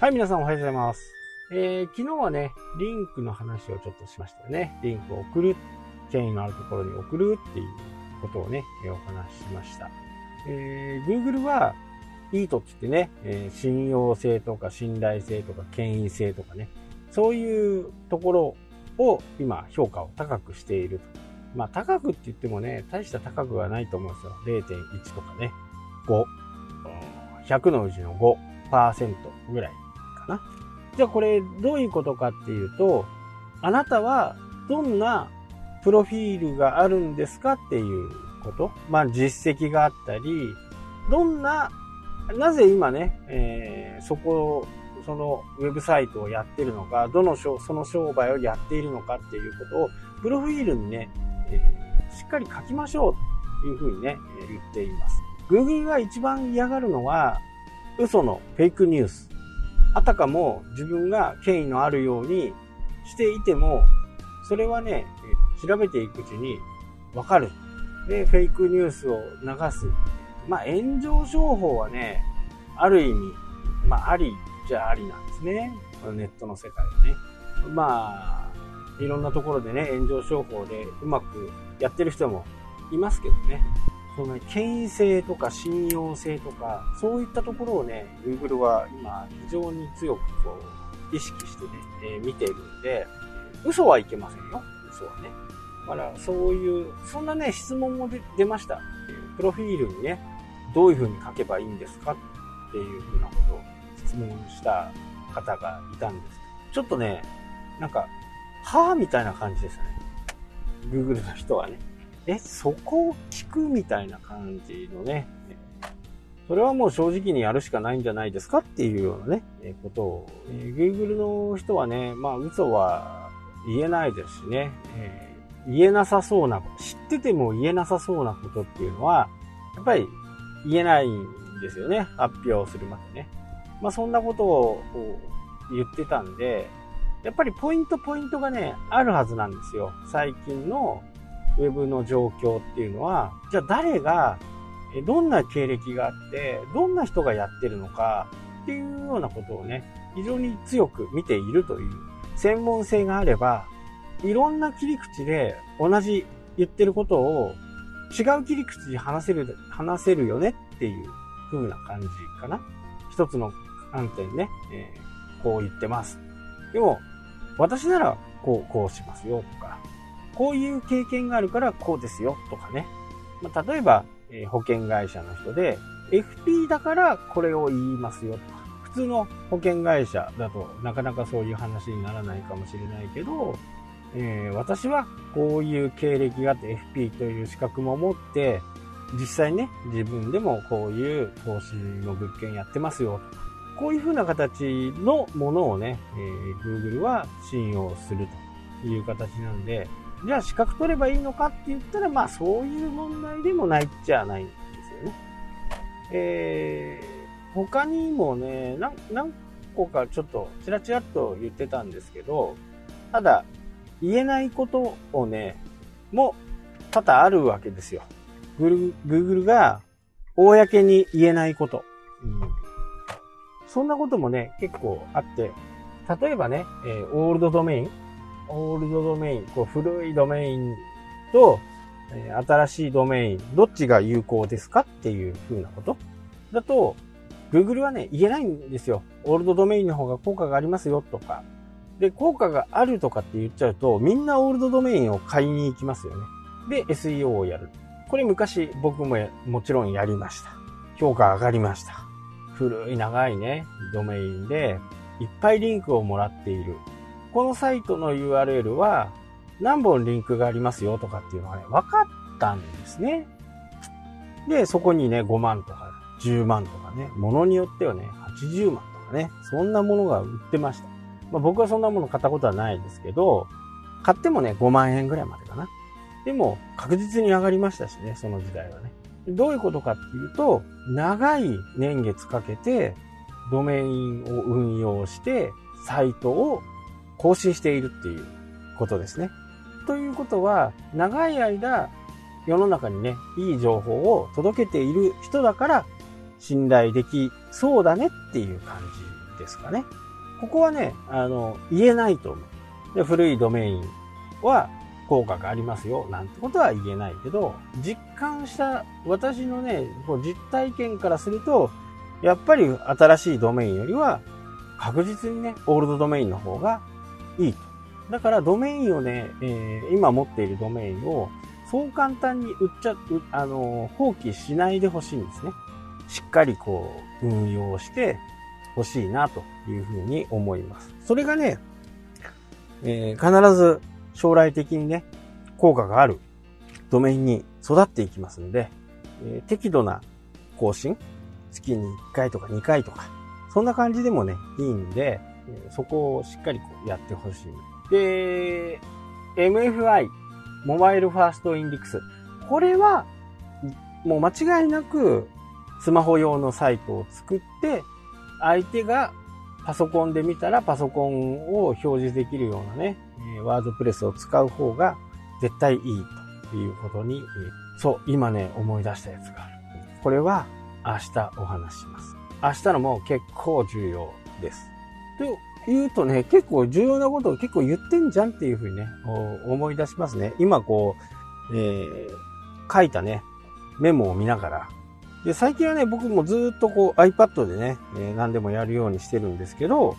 はい、皆さんおはようございます。えー、昨日はね、リンクの話をちょっとしましたよね。リンクを送る、権威のあるところに送るっていうことをね、えーお話ししました。えー、Google は、いいとって言ってね、えー信用性とか信頼性とか権威性とかね、そういうところを今評価を高くしていると。まあ高くって言ってもね、大した高くはないと思うんですよ。0.1とかね、5。100のうちの5%ぐらいな。じゃあこれどういうことかっていうと、あなたはどんなプロフィールがあるんですかっていうこと。まあ実績があったり、どんな、なぜ今ね、えーそこ、そのウェブサイトをやってるのか、どの商その商売をやっているのかっていうことを、プロフィールにね、えーしっかり書きましょうというふうにね、言っています。Google が一番嫌がるのは、嘘のフェイクニュース。あたかも自分が権威のあるようにしていても、それはね、調べていくうちにわかる。で、フェイクニュースを流す。まあ、炎上商法はね、ある意味、まあ、ありじゃありなんですね。ネットの世界はね。まあ、いろんなところでね、炎上商法でうまくやってる人もいますけどね。そのね、権威性とか信用性とか、そういったところをね、Google は今非常に強くこう、意識してね、えー見ているんで、嘘はいけませんよ。嘘はね。だから、そういう、そんなね、質問も出ました。プロフィールにね、どういうふうに書けばいいんですかっていうふうなことを質問した方がいたんです。ちょっとね、なんか、はぁみたいな感じでしたね。Google の人はね。え、そこを聞くみたいな感じのね。それはもう正直にやるしかないんじゃないですかっていうようなね、えことを、えー Google の人はね、まあ嘘は言えないですしね、えー言えなさそうな、知ってても言えなさそうなことっていうのは、やっぱり言えないんですよね、発表するまでね。まあそんなことを言ってたんで、やっぱりポイントポイントがね、あるはずなんですよ。最近のウェブの状況っていうのは、じゃあ誰が、どんな経歴があって、どんな人がやってるのかっていうようなことをね、非常に強く見ているという専門性があれば、いろんな切り口で同じ言ってることを違う切り口で話せる、話せるよねっていう風な感じかな。一つの観点ね、えーこう言ってます。でも、私ならこう、こうしますよとか、こういう経験があるからこうですよとかね。まあ、例えば、えー保険会社の人で、FP だからこれを言いますよとか。普通の保険会社だとなかなかそういう話にならないかもしれないけど、えー私はこういう経歴があって FP という資格も持って、実際ね、自分でもこういう投資の物件やってますよとか。こういう風な形のものをね、えー Google は信用するという形なんで、じゃあ資格取ればいいのかって言ったら、まあそういう問題でもないっちゃないんですよね。えー他にもね、な何個かちょっとチラチラっと言ってたんですけど、ただ言えないことをね、も多々あるわけですよ。Google Google が公に言えないこと。うんそんなこともね、結構あって、例えばね、えーオールドドメイン、オールドドメイン、こう古いドメインと、えー新しいドメイン、どっちが有効ですかっていう風なことだと、Google はね、言えないんですよ。オールドドメインの方が効果がありますよとか。で、効果があるとかって言っちゃうと、みんなオールドドメインを買いに行きますよね。で、SEO をやる。これ昔僕ももちろんやりました。評価上がりました。古い長いね、ドメインで、いっぱいリンクをもらっている。このサイトの URL は何本リンクがありますよとかっていうのがね、分かったんですね。で、そこにね、5万とか10万とかね、ものによってはね、80万とかね、そんなものが売ってました。まあ、僕はそんなもの買ったことはないですけど、買ってもね、5万円ぐらいまでかな。でも、確実に上がりましたしね、その時代はね。どういうことかっていうと、長い年月かけて、ドメインを運用して、サイトを更新しているっていうことですね。ということは、長い間、世の中にね、いい情報を届けている人だから、信頼できそうだねっていう感じですかね。ここはね、あの、言えないと思う。で古いドメインは効果がありますよ、なんてことは言えないけど、実感した私のね、こう実体験からすると、やっぱり新しいドメインよりは確実にね、オールドドメインの方がいいと。だからドメインをね、えー、今持っているドメインをそう簡単に売っちゃ、あの、放棄しないでほしいんですね。しっかりこう、運用してほしいなというふうに思います。それがね、えー、必ず将来的にね、効果があるドメインに育っていきますので、えー、適度な更新、月に1回とか2回とか、そんな感じでもね、いいんで、そこをしっかりこうやってほしい。で、MFI、モバイルファーストインデックス。これは、もう間違いなく、スマホ用のサイトを作って、相手がパソコンで見たらパソコンを表示できるようなね、ワードプレスを使う方が絶対いいということに、そう、今ね、思い出したやつがある。これは明日お話します。明日のも結構重要です。と言うとね、結構重要なことを結構言ってんじゃんっていうふうにね、思い出しますね。今こう、えー、書いたね、メモを見ながら、で、最近はね、僕もずっとこう iPad でね、えー、何でもやるようにしてるんですけど、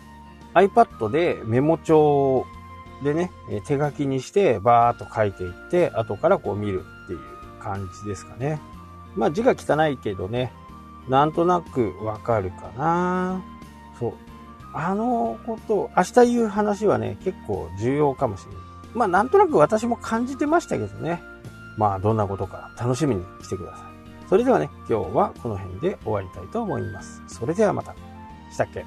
iPad でメモ帳でね、手書きにしてバーっと書いていって、後からこう見るっていう感じですかね。まあ字が汚いけどね、なんとなくわかるかなそう。あのこと、明日言う話はね、結構重要かもしれない。まあなんとなく私も感じてましたけどね。まあどんなことか楽しみにしてください。それではね、今日はこの辺で終わりたいと思います。それではまた。したっけ？